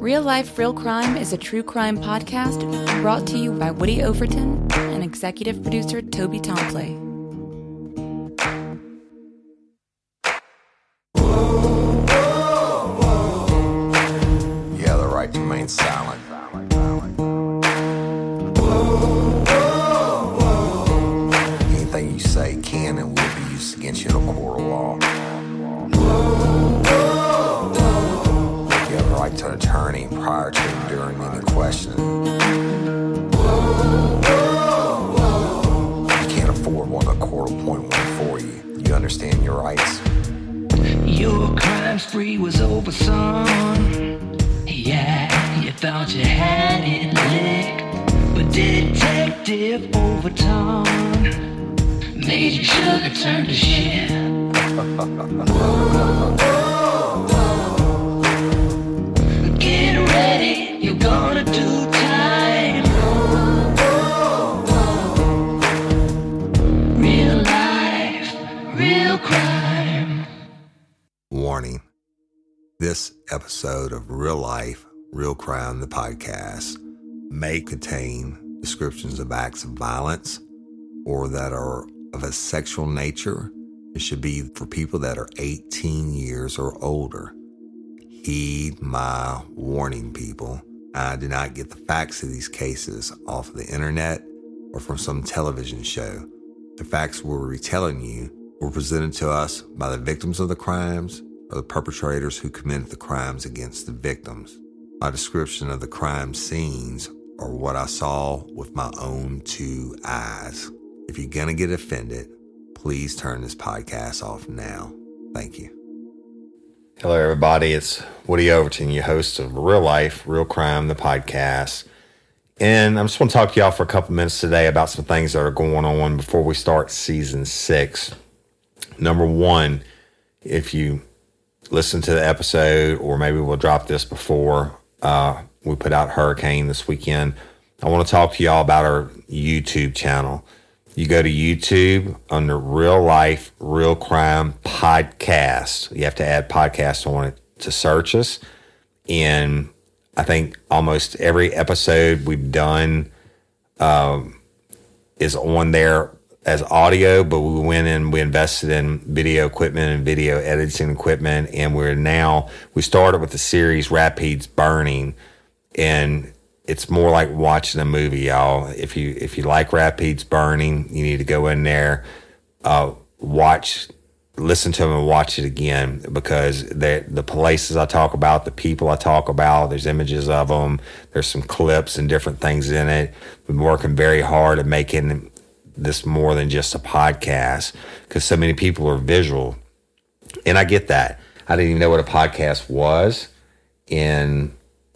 Real Life, Real Crime is a true crime podcast brought to you by Woody Overton and executive producer Toby Tomplay. Have the right to remain silent. Anything you say can and will be used against you in a court of law. Prior to and during any questioning. You can't afford one, the court will appoint one for you. You understand your rights. Your crime spree was over, son. Yeah, you thought you had it licked. But Detective Overton made your sugar turn to shit. gonna do time. Real life, real crime. Warning this episode of Real Life, Real Crime, the podcast, may contain descriptions of acts of violence or that are of a sexual nature. It should be for people that are 18 years or older. Heed my warning, people. I did not get the facts of these cases off of the internet or from some television show. The facts we're retelling you were presented to us by the victims of the crimes or the perpetrators who committed the crimes against the victims. My description of the crime scenes are what I saw with my own two eyes. If you're going to get offended, please turn this podcast off now. Thank you. Hello, everybody. It's Woody Overton, your host of Real Life, Real Crime, the podcast. And I'm just want to talk to y'all for a couple minutes today about some things that are going on before we start season six. Number one, if you listen to the episode, or maybe we'll drop this before uh, we put out Hurricane this weekend, I want to talk to y'all about our YouTube channel. You go to YouTube under Real Life, Real Crime Podcast. You have to add podcast on it to search us. And I think almost every episode we've done um, is on there as audio, but we went and we invested in video equipment and video editing equipment. And we're now, we started with the series Rapides Burning. And it's more like watching a movie, y'all. If you if you like Rapides Burning, you need to go in there, uh, watch, listen to them, and watch it again because the the places I talk about, the people I talk about, there's images of them, there's some clips and different things in it. We've been working very hard at making this more than just a podcast because so many people are visual, and I get that. I didn't even know what a podcast was, in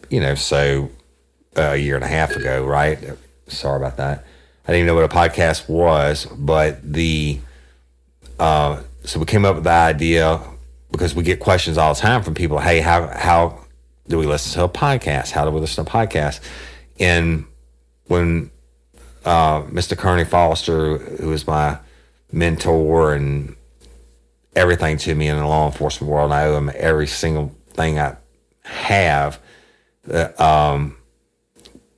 you know, so a year and a half ago, right? Sorry about that. I didn't even know what a podcast was, but the uh, so we came up with the idea because we get questions all the time from people. Hey, how how do we listen to a podcast? How do we listen to a podcast? And when uh, Mr. Kearney Foster, who was my mentor and everything to me in the law enforcement world, I owe him every single thing I have. Uh, um,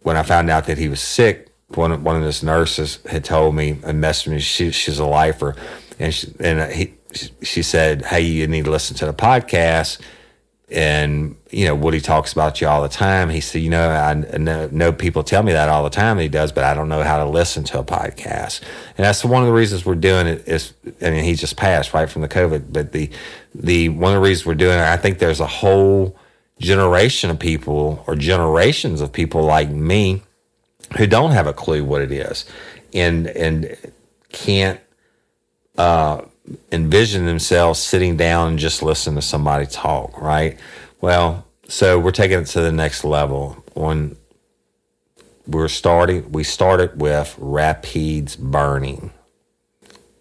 when I found out that he was sick, one of, one of his nurses had told me and messaged me. She, she's a lifer, and she, and he, she said, "Hey, you need to listen to the podcast." And you know, Woody talks about you all the time. He said, "You know, I know, know people tell me that all the time. he does, but I don't know how to listen to a podcast." And that's one of the reasons we're doing it. Is I mean, he just passed right from the COVID, but the the one of the reasons we're doing it, I think there's a whole generation of people or generations of people like me who don't have a clue what it is and and can't uh, envision themselves sitting down and just listen to somebody talk right well so we're taking it to the next level when we're starting we started with rapides burning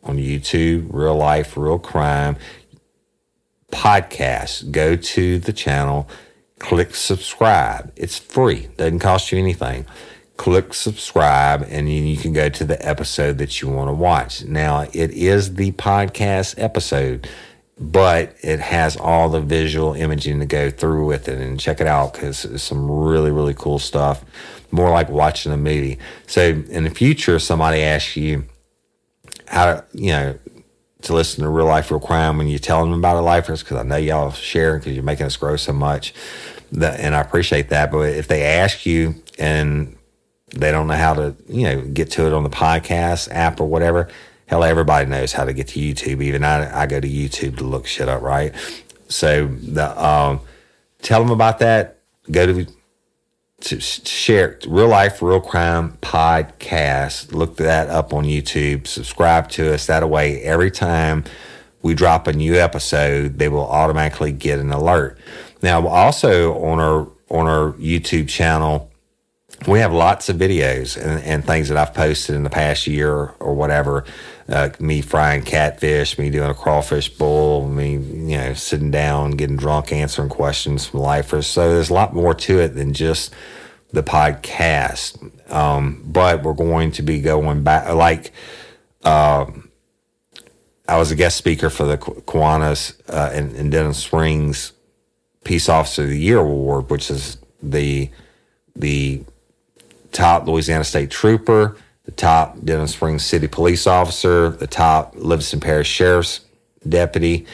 on youtube real life real crime podcast go to the channel click subscribe. It's free, doesn't cost you anything. Click subscribe, and you can go to the episode that you want to watch. Now, it is the podcast episode, but it has all the visual imaging to go through with it. And check it out because it's some really, really cool stuff. More like watching a movie. So, in the future, somebody asks you how, you know, to listen to real life, real crime when you're telling them about a lifers because I know y'all sharing because you're making us grow so much. That, and I appreciate that. But if they ask you and they don't know how to, you know, get to it on the podcast app or whatever, hell, everybody knows how to get to YouTube. Even I, I go to YouTube to look shit up, right? So the um, tell them about that. Go to to share real life, real crime podcast. Look that up on YouTube. Subscribe to us. That way, every time we drop a new episode, they will automatically get an alert. Now, also on our on our YouTube channel, we have lots of videos and, and things that I've posted in the past year or whatever. Uh, me frying catfish, me doing a crawfish bowl, me you know sitting down, getting drunk, answering questions from lifers. So there's a lot more to it than just the podcast. Um, but we're going to be going back like. Uh, I was a guest speaker for the Kiwanis uh, in, in Denham Springs Peace Officer of the Year award, which is the the top Louisiana State Trooper, the top Denham Springs City Police Officer, the top Livingston Parish Sheriff's Deputy,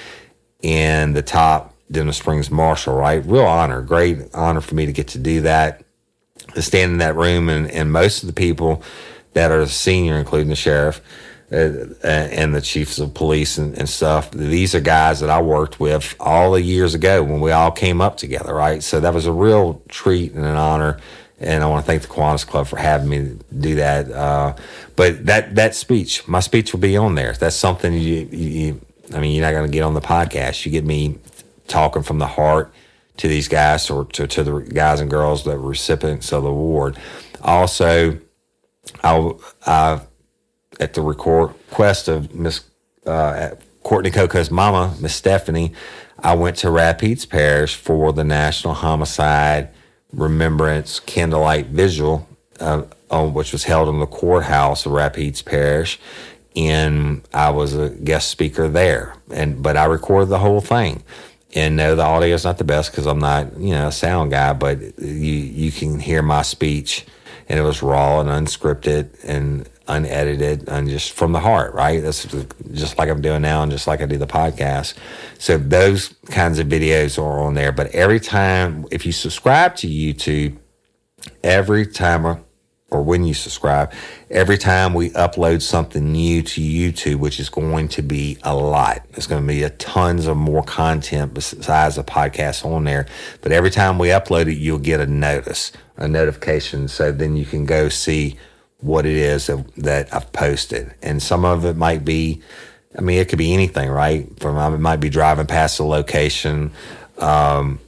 and the top Denham Springs Marshal. Right, real honor, great honor for me to get to do that. To stand in that room, and, and most of the people that are senior, including the sheriff, uh, and the chiefs of police and, and, stuff. These are guys that I worked with all the years ago when we all came up together, right? So that was a real treat and an honor. And I want to thank the Kiwanis Club for having me do that. Uh, but that that speech, my speech will be on there. That's something you, you I mean, you're not going to get on the podcast. You get me talking from the heart to these guys or to, to the guys and girls that were recipients of the award. Also, I, I at the request of Miss uh, Courtney Coco's mama, Miss Stephanie, I went to Rapides Parish for the National Homicide Remembrance Candlelight Vigil, uh, on, which was held in the courthouse of Rapides Parish, and I was a guest speaker there. And but I recorded the whole thing. And no, the audio is not the best because I'm not, you know, a sound guy, but you you can hear my speech, and it was raw and unscripted, and unedited and just from the heart, right? That's just like I'm doing now and just like I do the podcast. So those kinds of videos are on there. But every time, if you subscribe to YouTube, every time or, or when you subscribe, every time we upload something new to YouTube, which is going to be a lot, it's going to be a tons of more content besides the podcast on there. But every time we upload it, you'll get a notice, a notification. So then you can go see what it is that, that I've posted. And some of it might be, I mean, it could be anything, right? From I might be driving past a location um,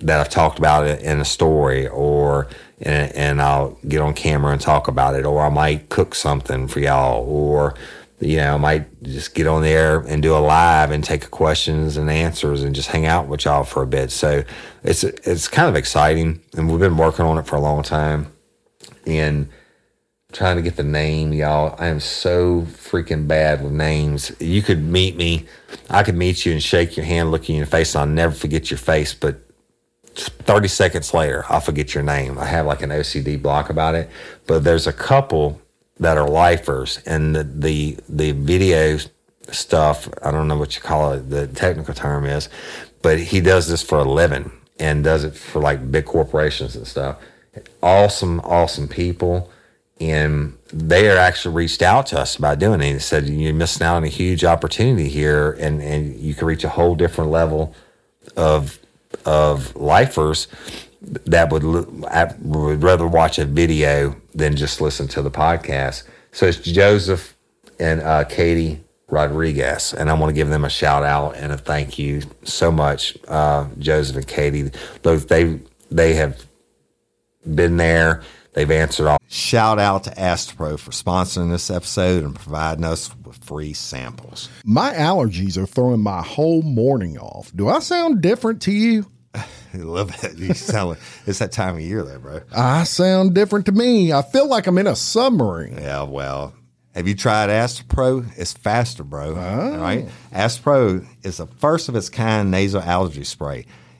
that I've talked about in a story, or and, and I'll get on camera and talk about it, or I might cook something for y'all, or you know, I might just get on there and do a live and take questions and answers and just hang out with y'all for a bit. So it's it's kind of exciting, and we've been working on it for a long time, and trying to get the name, y'all. I am so freaking bad with names. You could meet me, I could meet you and shake your hand, look you in your face, and I'll never forget your face, but 30 seconds later, I'll forget your name. I have like an OCD block about it. But there's a couple that are lifers, and the the, the video stuff. I don't know what you call it. The technical term is, but he does this for a living and does it for like big corporations and stuff. Awesome, awesome people. And they are actually reached out to us about doing it. They said, You're missing out on a huge opportunity here, and, and you can reach a whole different level of of lifers that would would rather watch a video than just listen to the podcast. So it's Joseph and uh, Katie Rodriguez, and I want to give them a shout out and a thank you so much, uh, Joseph and Katie. Those they they have been there. They've answered all. Shout out to Astepro for sponsoring this episode and providing us with free samples. My allergies are throwing my whole morning off. Do I sound different to you? a little bit. You sound like it's that time of year, there, bro. I sound different to me. I feel like I'm in a submarine. Yeah, well, have you tried Astepro? It's faster, bro. Oh. Right? Astepro is the first of its kind nasal allergy spray.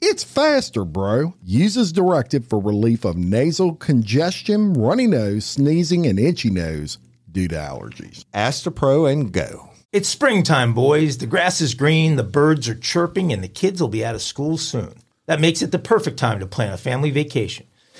It's faster, bro. Uses directed for relief of nasal congestion, runny nose, sneezing, and itchy nose due to allergies. Astepro and go. It's springtime, boys. The grass is green, the birds are chirping, and the kids will be out of school soon. That makes it the perfect time to plan a family vacation.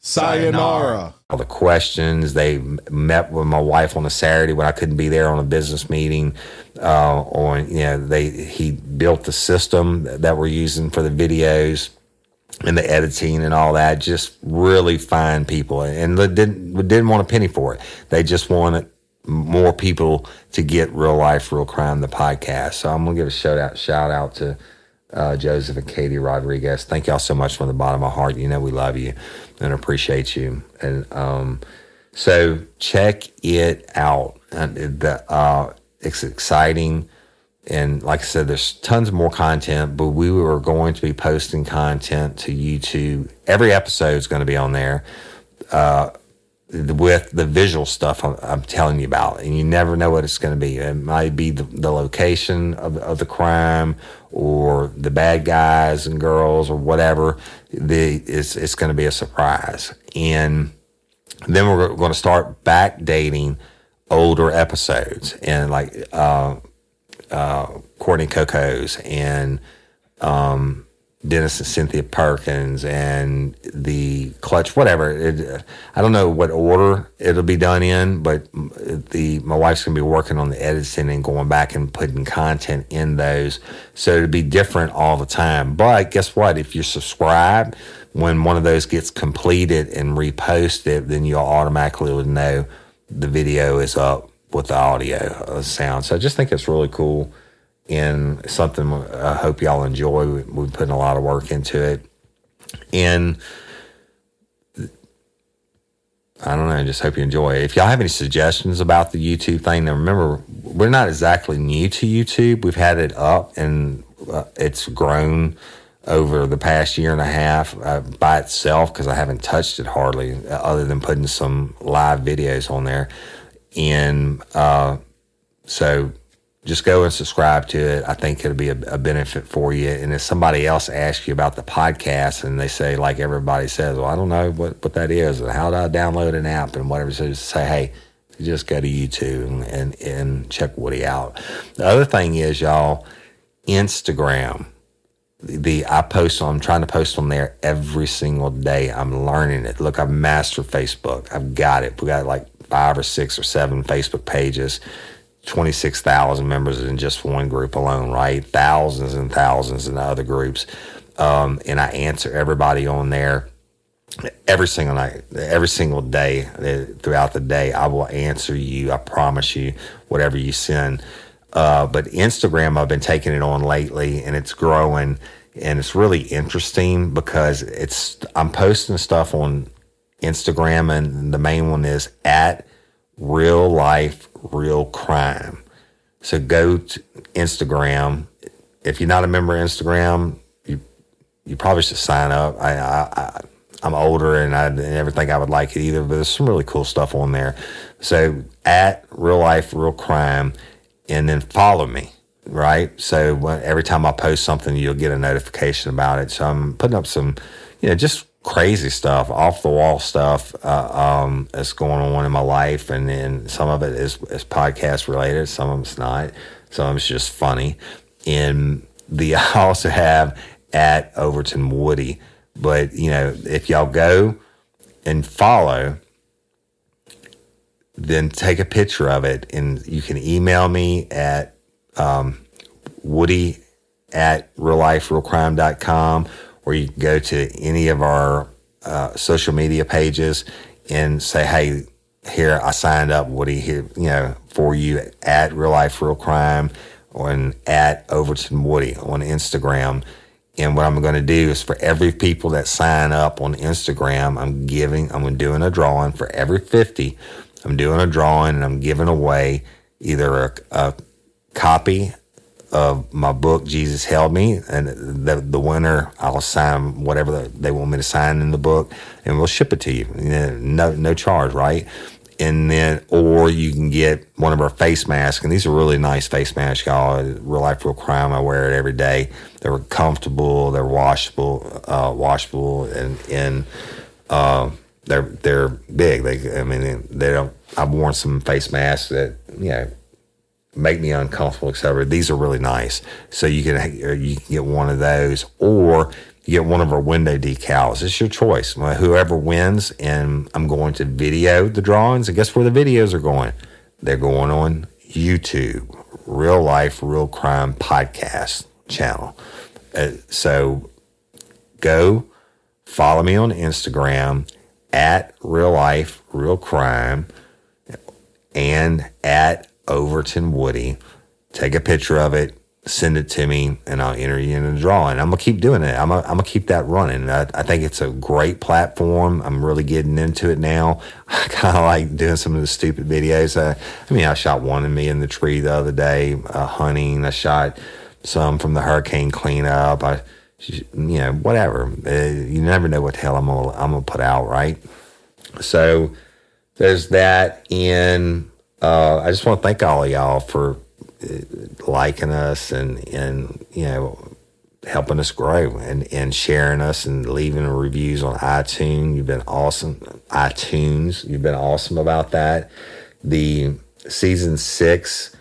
Sayonara. All the questions. They met with my wife on a Saturday when I couldn't be there on a business meeting. Uh, on you know, they he built the system that we're using for the videos. and the editing and all that. Just really fine people, and didn't didn't want a penny for it. They just wanted more people to get real life, real crime, the podcast. So I'm gonna give a shout out shout out to uh, Joseph and Katie Rodriguez. Thank y'all so much from the bottom of my heart. You know we love you and appreciate you. And um, so check it out. And the uh, it's exciting. And like I said, there's tons more content, but we were going to be posting content to YouTube. Every episode is going to be on there. Uh, with the visual stuff I'm, I'm, telling you about, and you never know what it's going to be. It might be the, the location of, of, the crime, or the bad guys and girls, or whatever. The it's it's going to be a surprise, and then we're going to start backdating older episodes, and like uh, uh, Courtney Coco's and um, Dennis and Cynthia Perkins and the clutch, whatever. It, I don't know what order it'll be done in, but the my wife's gonna be working on the editing and going back and putting content in those, so it'll be different all the time. But guess what? If you subscribe, when one of those gets completed and reposted, then you'll automatically know the video is up with the audio uh, sound. So I just think it's really cool and something I hope y'all enjoy. We're putting a lot of work into it. And I don't know, I just hope you enjoy it. If y'all have any suggestions about the YouTube thing, now remember, we're not exactly new to YouTube. We've had it up and uh, it's grown over the past year and a half uh, by itself because I haven't touched it hardly, uh, other than putting some live videos on there. And uh, so just go and subscribe to it. I think it'll be a, a, benefit for you. And if somebody else asks you about the podcast and they say, like everybody says, well, I don't know what, what that is and how do I download an app and whatever, so just say, hey, just go to YouTube and, and, and check Woody out. The other thing is, y'all, Instagram. The, the I post on, I'm trying to post on there every single day. I'm learning it. Look, I've mastered Facebook. I've got it. We got like five or six or seven Facebook pages 26,000 members in just one group alone, right? Thousands and thousands in the other groups. Um, and I answer everybody on there every single night, every single day uh, throughout the day. I will answer you. I promise you, whatever you send. Uh, but Instagram, I've been taking it on lately and it's growing and it's really interesting because it's, I'm posting stuff on Instagram and the main one is at real life, real crime. So go to Instagram. If you're not a member of Instagram, you you probably should sign up. I, I, I am older and I never think I would like it either, but there's some really cool stuff on there. So at real life, real crime, and then follow me. Right. So every time I post something, you'll get a notification about it. So I'm putting up some, you know, just crazy stuff, off the wall stuff uh, um, that's going on in my life, and then some of it is, is podcast related, some of it's not, some of it's just funny. And the I also have at Overton Woody, but you know if y'all go and follow, then take a picture of it, and you can email me at um, Woody at realliferealcrime.com or you can go to any of our uh, social media pages and say, hey, here I signed up. Woody you know, for you at Real Life Real Crime or at Overton Woody on Instagram. And what I'm going to do is for every people that sign up on Instagram, I'm giving, I'm doing a drawing for every 50. I'm doing a drawing and I'm giving away either a, a copy of my book, Jesus Held Me, and the the winner, I'll sign whatever they want me to sign in the book, and we'll ship it to you. No no charge, right? And then, or you can get one of our face masks, and these are really nice face masks, y'all. Real life, real crime. I wear it every day. They're comfortable. They're washable, uh, washable, and and uh, they're they're big. They, I mean, they don't. I've worn some face masks that you know make me uncomfortable, etc. These are really nice. So you can you can get one of those, or you get one of our window decals. It's your choice. Whoever wins, and I'm going to video the drawings. And guess where the videos are going? They're going on YouTube, Real Life, Real Crime Podcast channel. Uh, so go follow me on Instagram at real life, real crime, and at Overton Woody. Take a picture of it, send it to me, and I'll enter you in a drawing. I'm gonna keep doing it. I'm gonna, I'm gonna keep that running. I, I think it's a great platform. I'm really getting into it now. I kind of like doing some of the stupid videos. I, I mean, I shot one of me in the tree the other day uh, hunting. I shot some from the hurricane cleanup. I, you know, whatever. Uh, you never know what the hell I'm gonna I'm gonna put out, right? So there's that. And uh, I just want to thank all of y'all for uh, liking us and and you know helping us grow and and sharing us and leaving reviews on iTunes. You've been awesome. iTunes, you've been awesome about that. The season six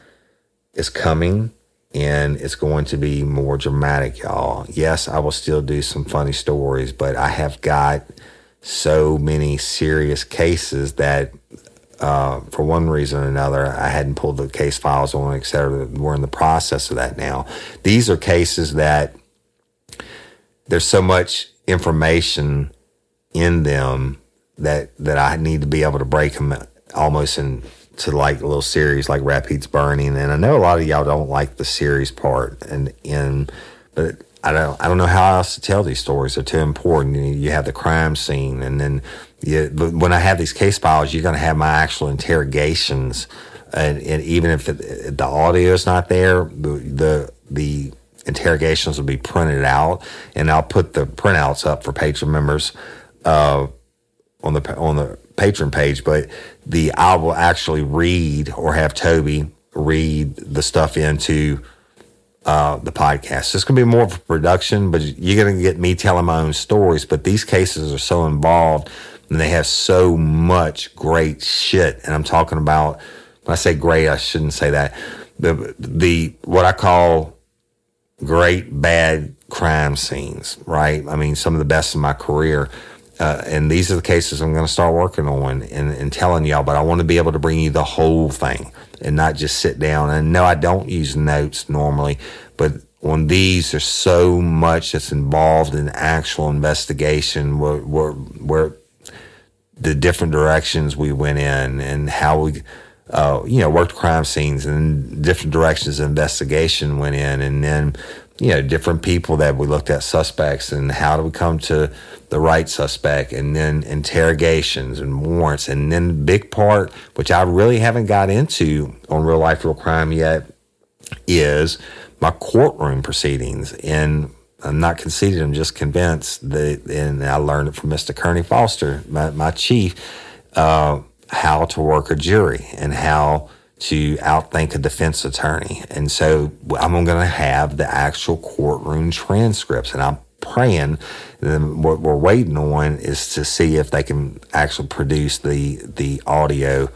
is coming and it's going to be more dramatic, y'all. Yes, I will still do some funny stories, but I have got so many serious cases that uh, for one reason or another, I hadn't pulled the case files on, et cetera. We're in the process of that now. These are cases that there's so much information in them that that I need to be able to break them almost into like a little series like Rapides Burning. And I know a lot of y'all don't like the series part, and in but I don't I don't know how else to tell these stories. They're too important. You, have the crime scene, and then you, when I have these case files, you're going to have my actual interrogations, and, and even if it, the audio is not there, the, the the interrogations will be printed out, and I'll put the printouts up for Patreon members uh, on the on the Patreon page. But the I will actually read or have Toby read the stuff into uh, the podcast. It's going to be more of a production, but you're going to get me telling my own stories. But these cases are so involved and they have so much great shit. And I'm talking about, when I say great, I shouldn't say that. The, the, what I call great bad crime scenes, right? I mean, some of the best in my career. Uh, and these are the cases I'm going to start working on and, and telling y'all, but I want to be able to bring you the whole thing and not just sit down. And no, I don't use notes normally, but on these, there's so much that's involved in actual investigation where, where, where the different directions we went in and how we, uh, you know, worked crime scenes and different directions investigation went in. And then, you know, different people that we looked at suspects and how do we come to the right suspect and then interrogations and warrants. And then the big part, which I really haven't got into on real life, real crime yet, is my courtroom proceedings. And I'm not conceited, I'm just convinced that, and I learned it from Mr. Kearney Foster, my, my chief, uh, how to work a jury and how to outthink a defense attorney. And so I'm going to have the actual courtroom transcripts, and I'm praying. And what we're waiting on is to see if they can actually produce the the audio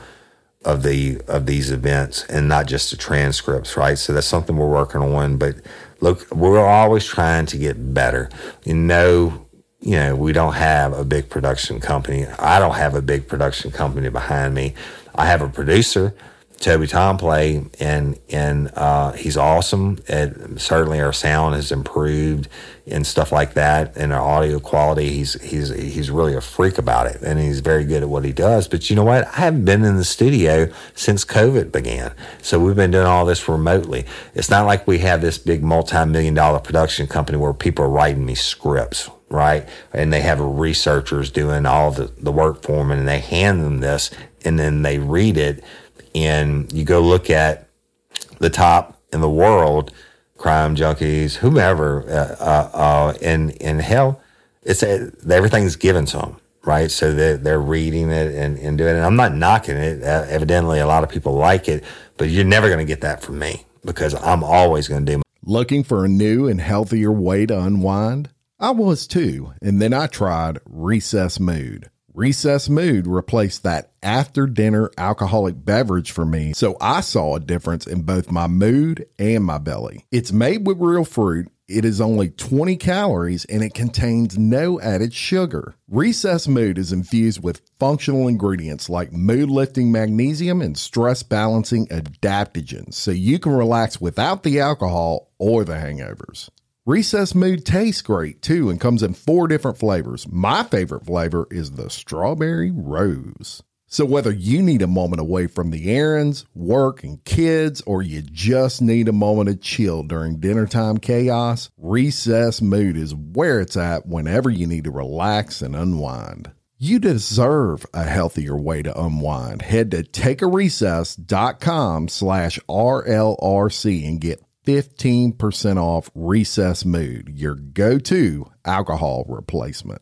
of the of these events and not just the transcripts, right? So that's something we're working on. But look, we're always trying to get better. You know, you know, we don't have a big production company. I don't have a big production company behind me. I have a producer Toby Tomplay, and and uh, he's awesome. And certainly our sound has improved and stuff like that, and our audio quality. He's he's he's really a freak about it, and he's very good at what he does. But you know what? I haven't been in the studio since COVID began, so we've been doing all this remotely. It's not like we have this big multi-million dollar production company where people are writing me scripts right? And they have researchers doing all the, the work for them and they hand them this and then they read it and you go look at the top in the world, crime junkies, whomever, uh, uh, uh, in in hell, it's a, everything's given to them, right? So they're, they're reading it and, and doing it. And I'm not knocking it. Uh, evidently, a lot of people like it, but you're never going to get that from me because I'm always going to do. Looking for a new and healthier way to unwind? I was too, and then I tried Recess Mood. Recess Mood replaced that after dinner alcoholic beverage for me, so I saw a difference in both my mood and my belly. It's made with real fruit. It is only 20 calories and it contains no added sugar. Recess Mood is infused with functional ingredients like mood lifting magnesium and stress balancing adaptogens so you can relax without the alcohol or the hangovers. Recess Mood tastes great too and comes in four different flavors. My favorite flavor is the strawberry rose. So, whether you need a moment away from the errands, work, and kids, or you just need a moment of chill during dinner time chaos, Recess Mood is where it's at whenever you need to relax and unwind. You deserve a healthier way to unwind. Head to takearecess.com slash RLRC and get 15% off Recess Mood, your go to alcohol replacement.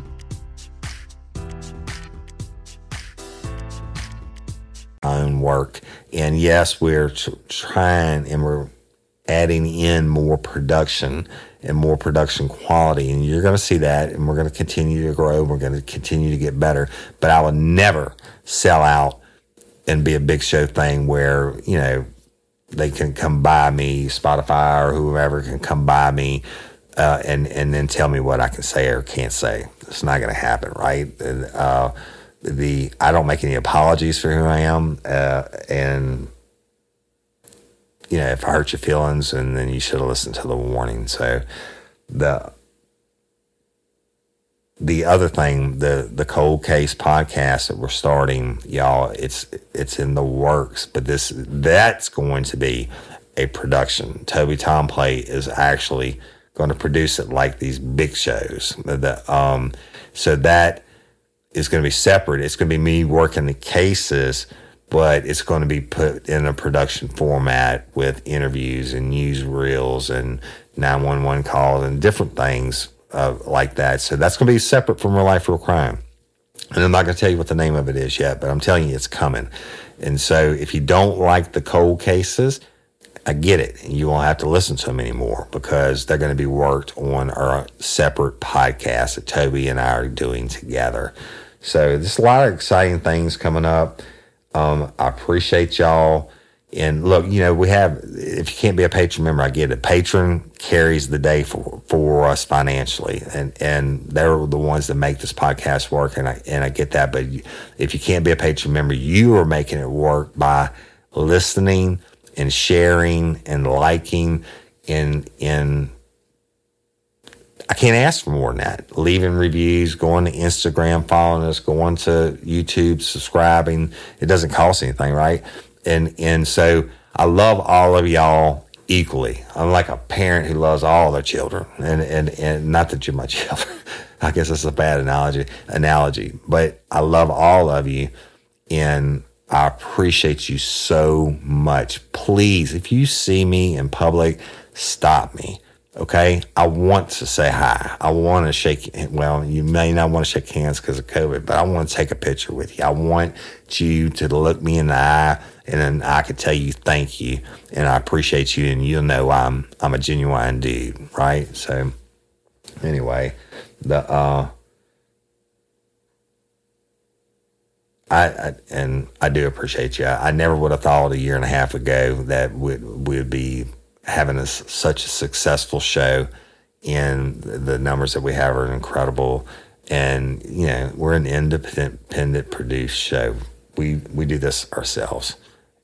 Own work. And yes, we're tr- trying and we're adding in more production and more production quality. And you're going to see that. And we're going to continue to grow. We're going to continue to get better. But I will never sell out and be a big show thing where, you know, they can come buy me, Spotify or whoever can come buy me. Uh, and and then tell me what I can say or can't say. It's not going to happen, right? Uh, the I don't make any apologies for who I am, uh, and you know if I hurt your feelings, and then you should have listened to the warning. So the the other thing, the the cold case podcast that we're starting, y'all, it's it's in the works, but this that's going to be a production. Toby Tomplay is actually going to produce it like these big shows. The, um, so that is going to be separate. It's going to be me working the cases, but it's going to be put in a production format with interviews and news reels and 911 calls and different things uh, like that. So that's going to be separate from real life, real crime. And I'm not going to tell you what the name of it is yet, but I'm telling you it's coming. And so if you don't like the cold cases, I get it. And you won't have to listen to them anymore because they're going to be worked on our separate podcast that Toby and I are doing together. So there's a lot of exciting things coming up. Um, I appreciate y'all. And look, you know, we have, if you can't be a Patreon member, I get it. Patreon carries the day for, for us financially. And, and they're the ones that make this podcast work. And I, and I get that. But if you can't be a Patreon member, you are making it work by listening and sharing and liking and, and I can't ask for more than that. Leaving reviews, going to Instagram, following us, going to YouTube, subscribing. It doesn't cost anything, right? And and so I love all of y'all equally. I'm like a parent who loves all their children, and and and not that you're my children. I guess that's a bad analogy analogy, but I love all of you, and I appreciate you so much. Please, if you see me in public, stop me Okay. I want to say hi. I want to shake, well, you may not want to shake hands because of COVID, but I want to take a picture with you. I want you to look me in the eye and then I can tell you thank you and I appreciate you and you'll know I'm, I'm a genuine dude. Right. So anyway, the, uh, I, I, and I do appreciate you. I, I never would have thought a year and a half ago that would would be having a, such a successful show and the numbers that we have are incredible. And, you know, we're an independent produced show. We, we do this ourselves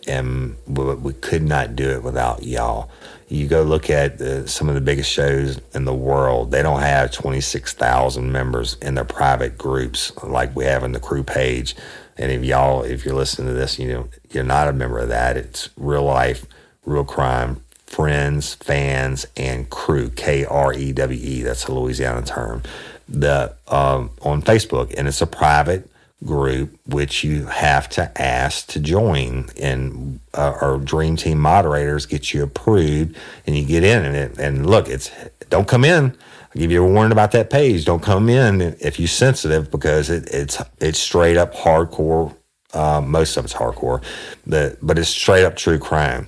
and we, we could not do it without y'all. You go look at the, some of the biggest shows in the world, they don't have 26,000 members in their private groups like we have in the krewe page. And if y'all, if you're listening to this, you know, you're not a member of that. It's real life, real crime, friends, fans, and krewe. K R E W E. That's a Louisiana term. The um, on Facebook, and it's a private group which you have to ask to join and uh, our dream team moderators get you approved and you get in and, it, and look it's don't come in i'll give you a warning about that page don't come in if you're sensitive because it, it's it's straight up hardcore uh, most of it's hardcore but, but it's straight up true crime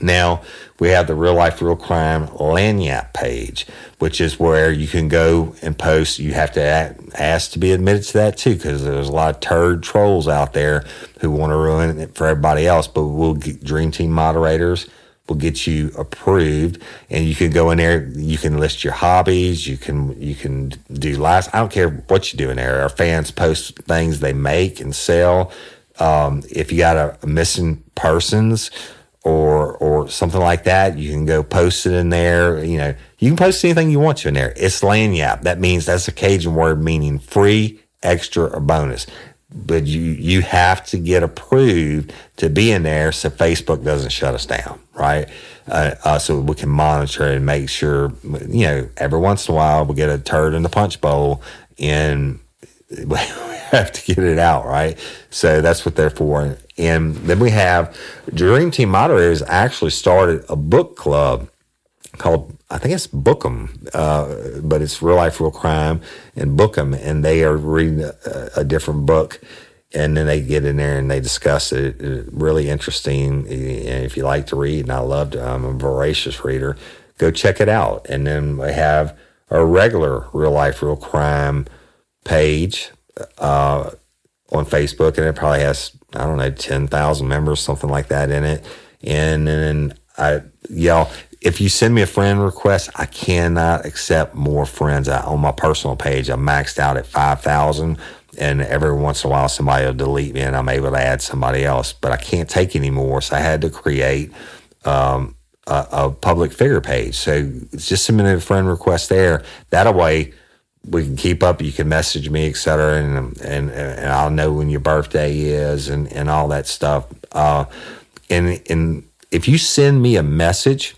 now we have the real life, real crime Lagniappe page, which is where you can go and post. You have to ask to be admitted to that too, because there's a lot of turd trolls out there who want to ruin it for everybody else. But we'll get Dream Team moderators will get you approved and you can go in there. You can list your hobbies. You can you can do last i don't care what you do in there. Our fans post things they make and sell. Um, if you got a missing persons or or something like that. You can go post it in there. You know, you can post anything you want to in there. It's lagniappe. That means that's a Cajun word meaning free, extra, or bonus. But you you have to get approved to be in there so Facebook doesn't shut us down, right? Uh, uh, so we can monitor and make sure, you know, every once in a while we get a turd in the punch bowl and we have to get it out, right? So that's what they're for. And then we have Dream Team Moderators actually started a book club called I think it's Bookem, uh, but it's real life, real crime, and Bookem, and they are reading a, a, different book, and then they get in there and they discuss it. really interesting. And if you like to read, and I love to, I'm a voracious reader, go check it out. And then we have a regular real life, real crime page uh, on Facebook, and it probably has I don't know, 10,000 members, something like that in it. And then I yell, if you send me a friend request, I cannot accept more friends. I, on my personal page, I'm maxed out at 5,000. And every once in a while, somebody will delete me and I'm able to add somebody else. But I can't take any more. So I had to create um, a, a, public figure page. So just submit a friend request there. That way, we can keep up. You can message me, et cetera, and and and I'll know when your birthday is and and all that stuff. Uh, and and if you send me a message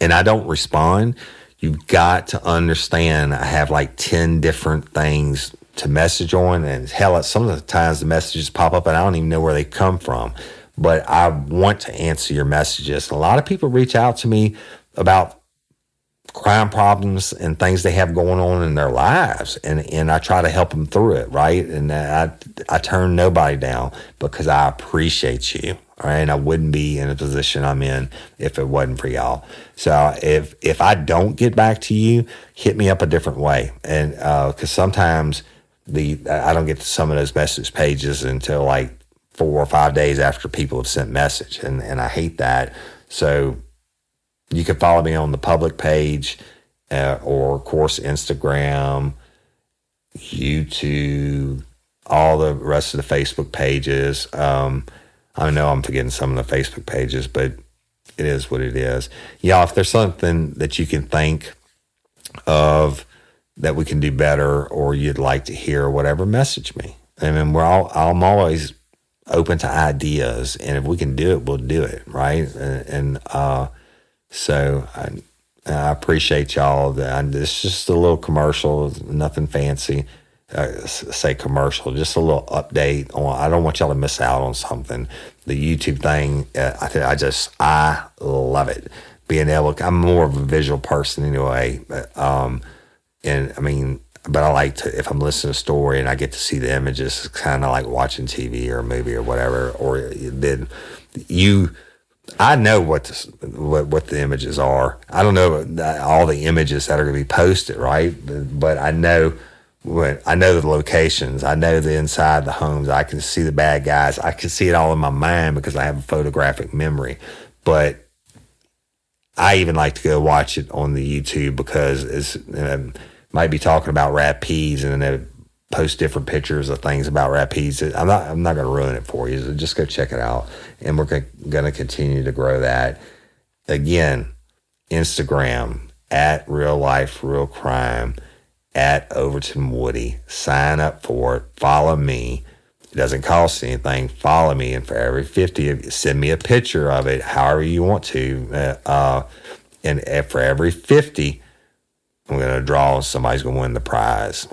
and I don't respond, you've got to understand I have like ten different things to message on, and hell, some of the times the messages pop up and I don't even know where they come from. But I want to answer your messages. A lot of people reach out to me about crime problems and things they have going on in their lives. And and I try to help them through it right? And I I turn nobody down because I appreciate you right? And I wouldn't be in the position I'm in if it wasn't for y'all. So if if I don't get back to you hit me up a different way. And uh cuz sometimes the I don't get to some of those message pages until like 4 or 5 days after people have sent message. And and I hate that. So you can follow me on the public page uh, or, of course, Instagram, YouTube, all the rest of the Facebook pages. Um, I know I'm forgetting some of the Facebook pages, but it is what it is. Yeah, if there's something that you can think of that we can do better or you'd like to hear whatever, message me. I mean, we're all, I'm always open to ideas, and if we can do it, we'll do it, right? And, and uh, so I, I appreciate y'all. It's just a little commercial, nothing fancy. Uh, say commercial, just a little update on. I don't want y'all to miss out on something. The YouTube thing, uh, I, I just I love it. Being able, I'm more of a visual person anyway. But, um, and I mean, but I like to if I'm listening to a story and I get to see the images, it's kind of like watching TV or a movie or whatever. Or then you I know what the, what what the images are. I don't know uh, all the images that are going to be posted, right? But I know I know the locations. I know the inside the homes. I can see the bad guys. I can see it all in my mind because I have a photographic memory. But I even like to go watch it on the YouTube because it's know, might be talking about Rapides and then post different pictures of things about Rapides. I'm not I'm not going to ruin it for you. So just go check it out, and we're going to continue to grow that. Again, Instagram at Real Life Real Crime at Overton Woody. Sign up for it. Follow me. It doesn't cost anything. Follow me, and for every fifty, send me a picture of it, however you want to. Uh, uh, and for every fifty, I'm going to draw. Somebody's going to win the prize,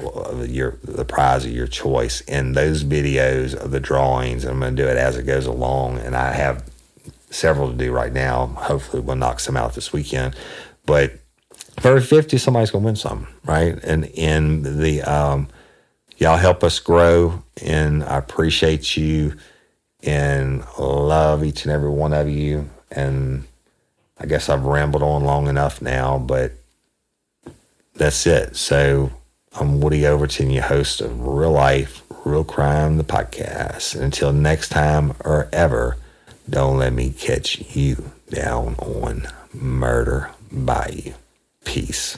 your the prize of your choice. In those videos of the drawings, I'm going to do it as it goes along, and I have several to do right now. Hopefully, we'll knock some out this weekend. But for every 50, somebody's going to win some, right? And in the um, y'all help us grow, and I appreciate you and love each and every one of you. And I guess I've rambled on long enough now, but that's it. So I'm Woody Overton, your host of Real Life, Real Crime, the podcast. And until next time or ever, don't let me catch you down on Murder Bayou. Peace.